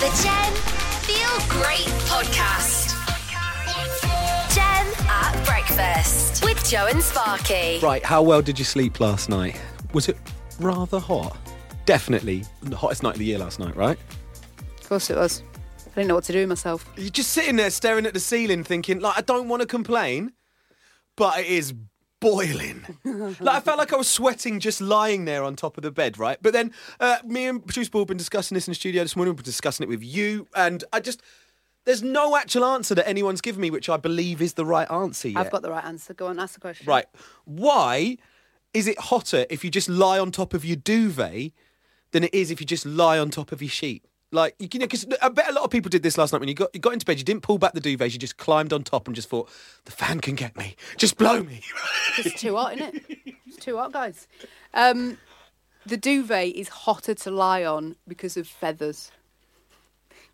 The Gem Feel Great Podcast. Gem at breakfast with Joe and Sparky. Right, how well did you sleep last night? Was it rather hot? Definitely the hottest night of the year last night, right? Of course it was. I didn't know what to do with myself. You're just sitting there staring at the ceiling thinking, like, I don't want to complain, but it is boiling. like, I felt like I was sweating just lying there on top of the bed, right? But then uh, me and producer Paul have been discussing this in the studio this morning. We've been discussing it with you, and I just. There's no actual answer that anyone's given me, which I believe is the right answer yet. I've got the right answer. Go on, ask the question. Right. Why is it hotter if you just lie on top of your duvet than it is if you just lie on top of your sheet? Like, you know, because I bet a lot of people did this last night when you got, you got into bed, you didn't pull back the duvet, you just climbed on top and just thought, the fan can get me. Just blow me. It's too hot, isn't it? It's too hot, guys. Um, the duvet is hotter to lie on because of feathers.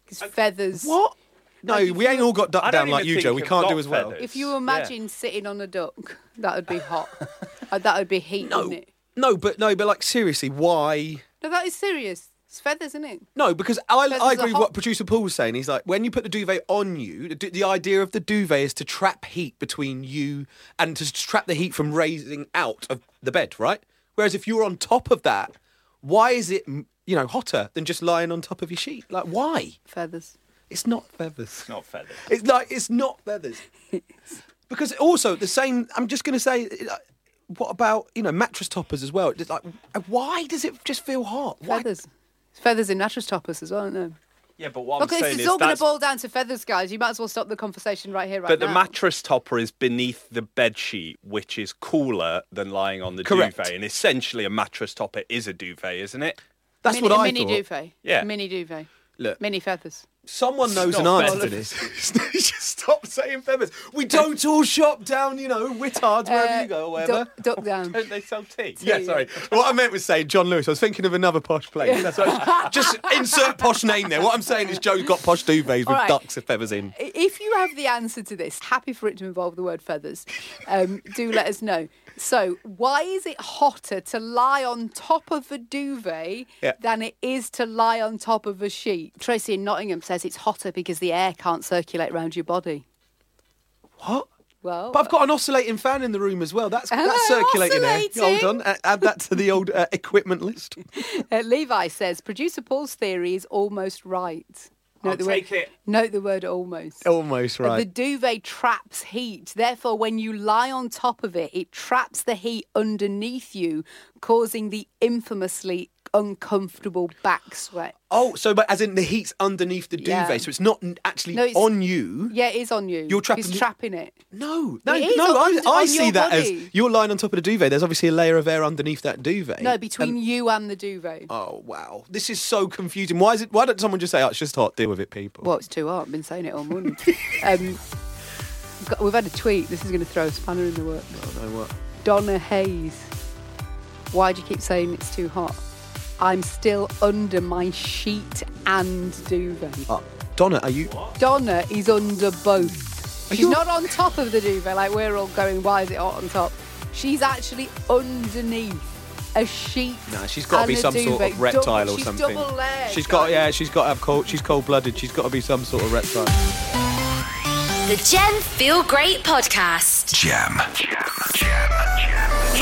Because feathers. what? No, you we ain't all got I duck don't down like you, think Joe. We I've can't got do as well. feathers. If you Yeah. imagine sitting on a duck, that would be hot. Uh, that would be heat, No, wouldn't it? no, but no, but like seriously, why? No, that is serious. It's feathers, isn't it? No, because I, Feathers I are agree with hot. what producer Paul was saying. He's like, when you put the duvet on you, the, du- the idea of the duvet is to trap heat between you and to trap the heat from raising out of the bed, right? Whereas if you're on top of that, why is it, m- you know, hotter than just lying on top of your sheet? Like, why? Feathers. It's not feathers. It's not feathers. It's like it's not feathers. because also the same. I'm just going to say, uh, what about you know mattress toppers as well? Just like, why does it just feel hot? Why- Feathers. It's feathers in mattress toppers as well, aren't there? Yeah, but what I'm saying is. Okay, it's is all going to boil down to feathers, guys. You might as well stop the conversation right here, right But the mattress topper is beneath the bed sheet, which is cooler than lying on the Correct. duvet. And essentially, a mattress topper is a duvet, isn't it? That's mini, what a I mini thought. duvet. Yeah. Mini duvet. Look, Mini feathers. Someone knows an not answer to this. stop saying feathers. We don't all shop down, you know, Whittards wherever Uh, you go or whatever. Duck, duck down. Don't they sell tea? Yeah, sorry. What I meant was saying John Lewis. I was thinking of another posh place. That's what, just insert posh name there. What I'm saying is Joe's got posh duvets with All right. ducks and feathers in. I- If you have the answer to this, happy for it to involve the word feathers, um, do let us know. So, why is it hotter to lie on top of a duvet Yeah. than it is to lie on top of a sheet? Tracy in Nottingham says it's hotter because the air can't circulate around your body. What? Well, But I've got an oscillating fan in the room as well. That's that's Oh, circulating air. oscillating. Hold on, add that to the old uh, equipment list. uh, Levi says producer Paul's theory is almost right. Note I'll the take word, it. Note the word almost. Almost right. The duvet traps heat. Therefore, when you lie on top of it, it traps the heat underneath you, causing the infamously uncomfortable back sweat. Oh, so but as in the heat's underneath the duvet, Yeah. so it's not actually No, it's- on you. Yeah, it is on you. You're trapping- He's trapping it. No, no, It no. I, on- I on see that body. as you're lying on top of the duvet. There's obviously a layer of air underneath that duvet. No, between And- you and the duvet. oh wow, this is so confusing. Why is it? Why don't someone just say, "Oh, it's just hot. Deal with it, people." Well, it's too hot. I've been saying it all morning. um, we've, got, we've had a tweet. This is going to throw a spanner in the works. I know what. Donna Hayes. Why do you keep saying it's too hot? I'm still under my sheet and duvet. Uh, Donna, are you? Donna is under both. She's you- not on top of the duvet like we're all going, why is it hot on top? She's actually underneath a sheet. Nah, she's got to be a some sort of reptile Double- or she's something. Double layered, She's got, guys. yeah, she's got to have cold. She's cold-blooded. She's got to be some sort of reptile. The Gem Feel Great Podcast. Gem.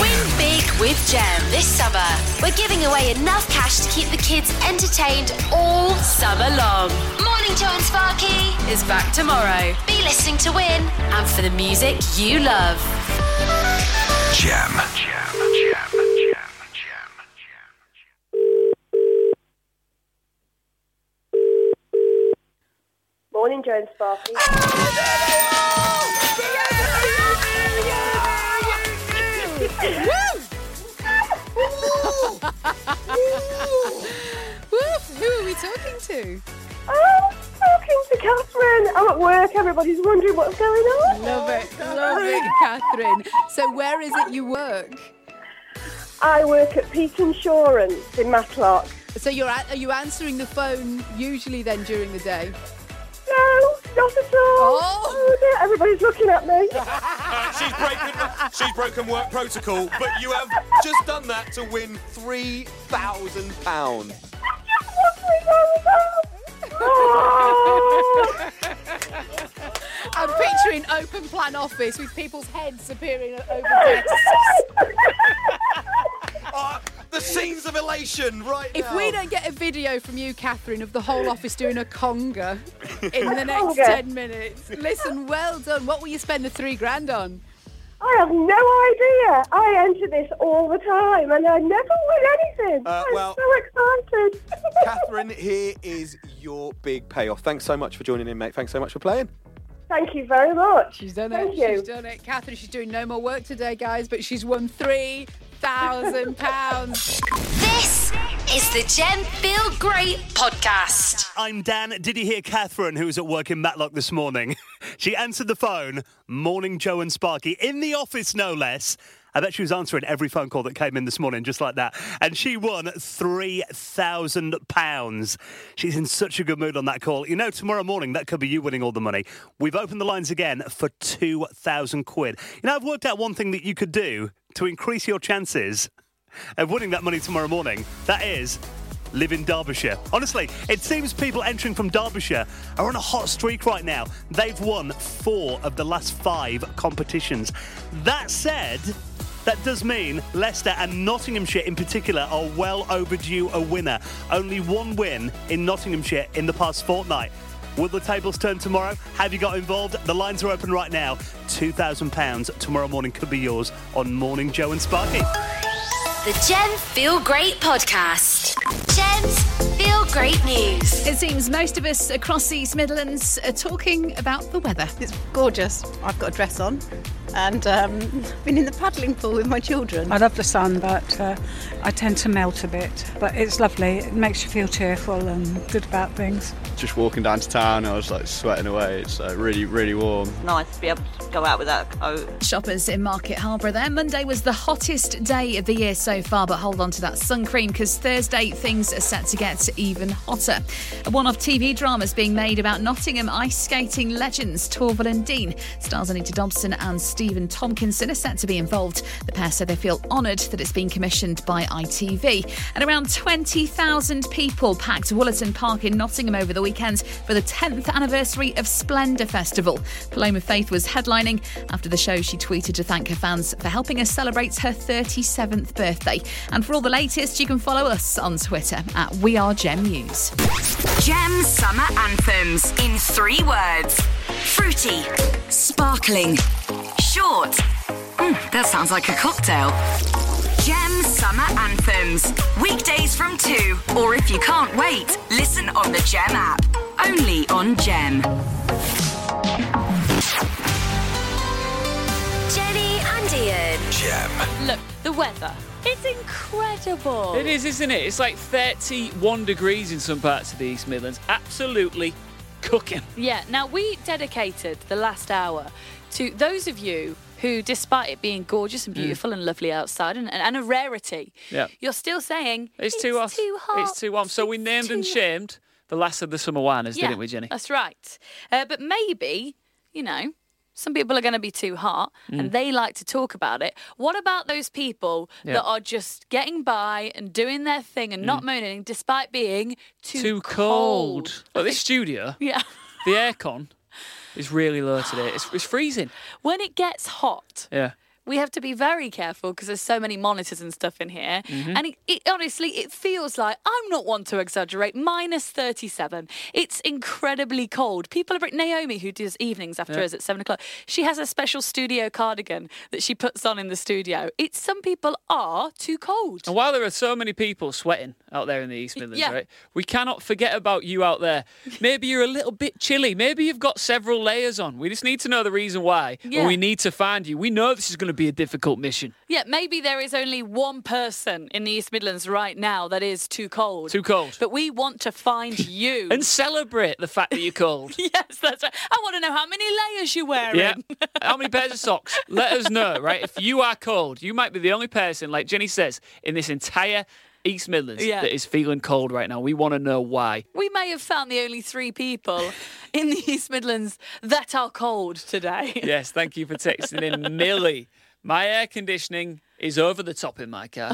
Win big with Gem this summer. We're giving away enough cash to keep the kids entertained all summer long. Morning Joe and Sparky is back tomorrow. Be listening to win and for the music you love. Gem. Morning, Joe and Sparky. Woof, who are we talking to? Oh, talking to Catherine. I'm at work. Everybody's wondering what's going on. Love it, love it, Catherine. So where is it you work? I work at Peak Insurance in Matlock. So you're a- are you answering the phone usually then during the day? officer! Oh, dear, everybody's looking at me. She's broken. She's broken work protocol, but you have just done that to win three thousand pounds. I'm picturing open plan office with people's heads appearing at open desks. The scenes of elation right If now. we don't get a video from you, Catherine, of the whole office doing a conga in the next Conga? 10 minutes, listen, well done. What will you spend the three grand on? I have no idea. I enter this all the time and I never win anything. Uh, I'm well- so excited. Catherine, here is your big payoff. Thanks so much for joining in, mate. Thanks so much for playing. Thank you very much. She's done Thank it. you. She's done it. Catherine, she's doing no more work today, guys, but she's won £3,000. This is the Gem Feel Great podcast. I'm Dan. Did you hear Catherine, who was at work in Matlock this morning? she answered the phone. Morning, Joe and Sparky. In the office, no less. I bet she was answering every phone call that came in this morning, just like that. And she won £3,000. She's in such a good mood on that call. You know, tomorrow morning, that could be you winning all the money. We've opened the lines again for 2,000 quid. You know, I've worked out one thing that you could do to increase your chances of winning that money tomorrow morning. That is live in Derbyshire. Honestly, it seems people entering from Derbyshire are on a hot streak right now. They've won four of the last five competitions. That said, that does mean Leicester and Nottinghamshire in particular are well overdue a winner. Only one win in Nottinghamshire in the past fortnight. Will the tables turn tomorrow? Have you got involved? The lines are open right now. £2,000 tomorrow morning could be yours on Morning Joe and Sparky. The Gem Feel Great podcast. Gem's Feel Great News. It seems most of us across the East Midlands are talking about the weather. It's gorgeous. I've got a dress on and um, I've been in the paddling pool with my children. I love the sun, but uh, I tend to melt a bit. But it's lovely. It makes you feel cheerful and good about things. Just walking down to town, I was like sweating away. It's uh, really, really warm. nice to be able to go out without a coat. Shoppers in Market Harborough there. Monday was the hottest day of the year so far, but hold on to that sun cream because Thursday things are set to get even hotter. A one off TV drama is being made about Nottingham ice skating legends Torvill and Dean. Stars Anita Dobson and Stephen Tompkinson are set to be involved. The pair said they feel honoured that it's been commissioned by ITV. And around 20,000 people packed Wollaton Park in Nottingham over the weekend for the 10th anniversary of Splendour Festival. Paloma Faith was headlining. After the show, she tweeted to thank her fans for helping her celebrate her 37th birthday. And for all the latest, you can follow us on Twitter at We Are Gem News. Gem Summer Anthems in three words fruity, sparkling, short. Mm, that sounds like a cocktail. Gem Summer Anthems. Weekdays from 2, or if you can't wait, listen on the Gem app. Only on Gem. Jenny and Ian. Gem. Look, the weather. It's incredible. It is, isn't it? It's like 31 degrees in some parts of the East Midlands. Absolutely cooking. Yeah, now we dedicated the last hour to those of you who, despite it being gorgeous and beautiful and lovely outside and, and a rarity, Yeah. you're still saying It's, too hot. too hot. It's too warm. So we named and shamed the last of the summer whiners, yeah, didn't we, Jenny? That's right. Uh, but maybe, you know, some people are going to be too hot Mm. and they like to talk about it. What about those people Yeah. that are just getting by and doing their thing and not moaning despite being too, Mm. Too cold. Well, this studio, Yeah. the aircon is really low today. It's, it's freezing. When it gets hot, Yeah. We have to be very careful because there's so many monitors and stuff in here. Mhm. And it, it, honestly, it feels like I'm not one to exaggerate. Minus 37. It's incredibly cold. People are. Naomi, who does evenings after Yeah. us at seven o'clock, she has a special studio cardigan that she puts on in the studio. It's some people are too cold. And while there are so many people sweating out there in the East Midlands, Yeah. right, we cannot forget about you out there. Maybe you're a little bit chilly. Maybe you've got several layers on. We just need to know the reason why. Yeah. And we need to find you. We know this is going to be a difficult mission. Yeah, maybe there is only one person in the East Midlands right now that is too cold. Too cold. But we want to find you. And celebrate the fact that you're cold. yes, that's right. I want to know how many layers you're wearing. Yeah. How many pairs of socks? Let us know, right? If you are cold, you might be the only person, like Jenny says, in this entire East Midlands Yeah. that is feeling cold right now. We want to know why. We may have found the only three people in the East Midlands that are cold today. Yes, thank you for texting in. Millie, my air conditioning is over the top in my car.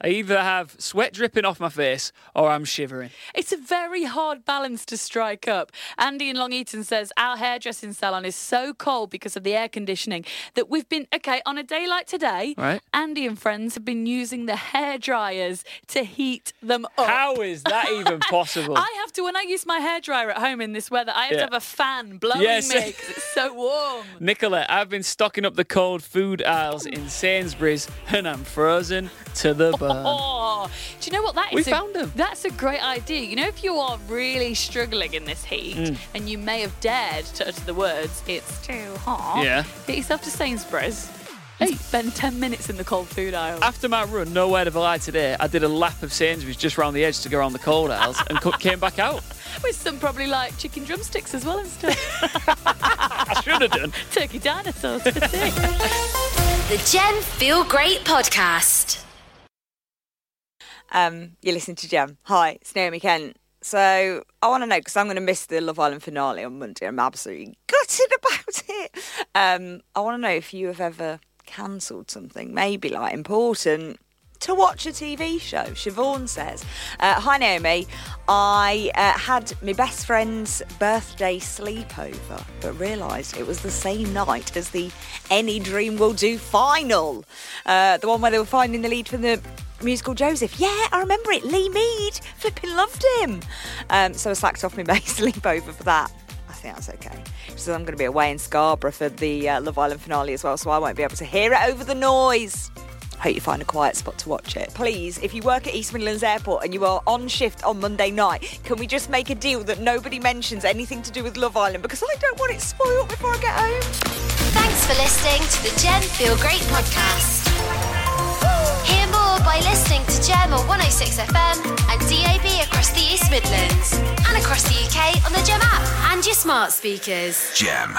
I either have sweat dripping off my face or I'm shivering. It's a very hard balance to strike up. Andy in Long Eaton says our hairdressing salon is so cold because of the air conditioning that we've been okay on a day like today. Right. Andy and friends have been using the hair dryers to heat them up. How is that even possible? I have to when I use my hairdryer at home in this weather. I have Yeah. to have a fan blowing Yes. me because it's so warm. Nicola, I've been stocking up the cold food aisles in Sainsbury's and I'm frozen to the bone. Oh, do you know what that is? We found 'em. That's a great idea. You know, if you are really struggling in this heat Mm. and you may have dared to utter the words, it's too hot. Yeah. Get yourself to Sainsbury's. Hey. Spend 10 minutes in the cold food aisle. After my run, nowhere to lie today, I did a lap of Sainsbury's just round the edge to go around the cold aisles and came back out. With some probably like chicken drumsticks as well and stuff. I should have done. Turkey dinosaurs for tea. The Gem Feel Great Podcast. Um, you're listening to Gem. Hi, it's Naomi Kent. So I want to know because I'm going to miss the Love Island finale on Monday. I'm absolutely gutted about it. Um, I want to know if you have ever cancelled something, maybe like important. To watch a TV show, Siobhan says. Uh, Hi Naomi, I uh, had my best friend's birthday sleepover, but realised it was the same night as the Any Dream Will Do final. Uh, the one where they were finding the lead for the musical Joseph. Yeah, I remember it. Lee Mead. Flipping loved him. Um, so I slacked off my base sleepover for that. I think that's okay. Says I'm going to be away in Scarborough for the uh, Love Island finale as well, so I won't be able to hear it over the noise. Hope you find a quiet spot to watch it. Please, if you work at East Midlands Airport and you are on shift on Monday night, can we just make a deal that nobody mentions anything to do with Love Island because I don't want it spoiled before I get home. Thanks for listening to the Gem Feel Great podcast. Hear more by listening to Gem on 106 FM and DAB across the East Midlands and across the UK on the Gem app and your smart speakers. Gem.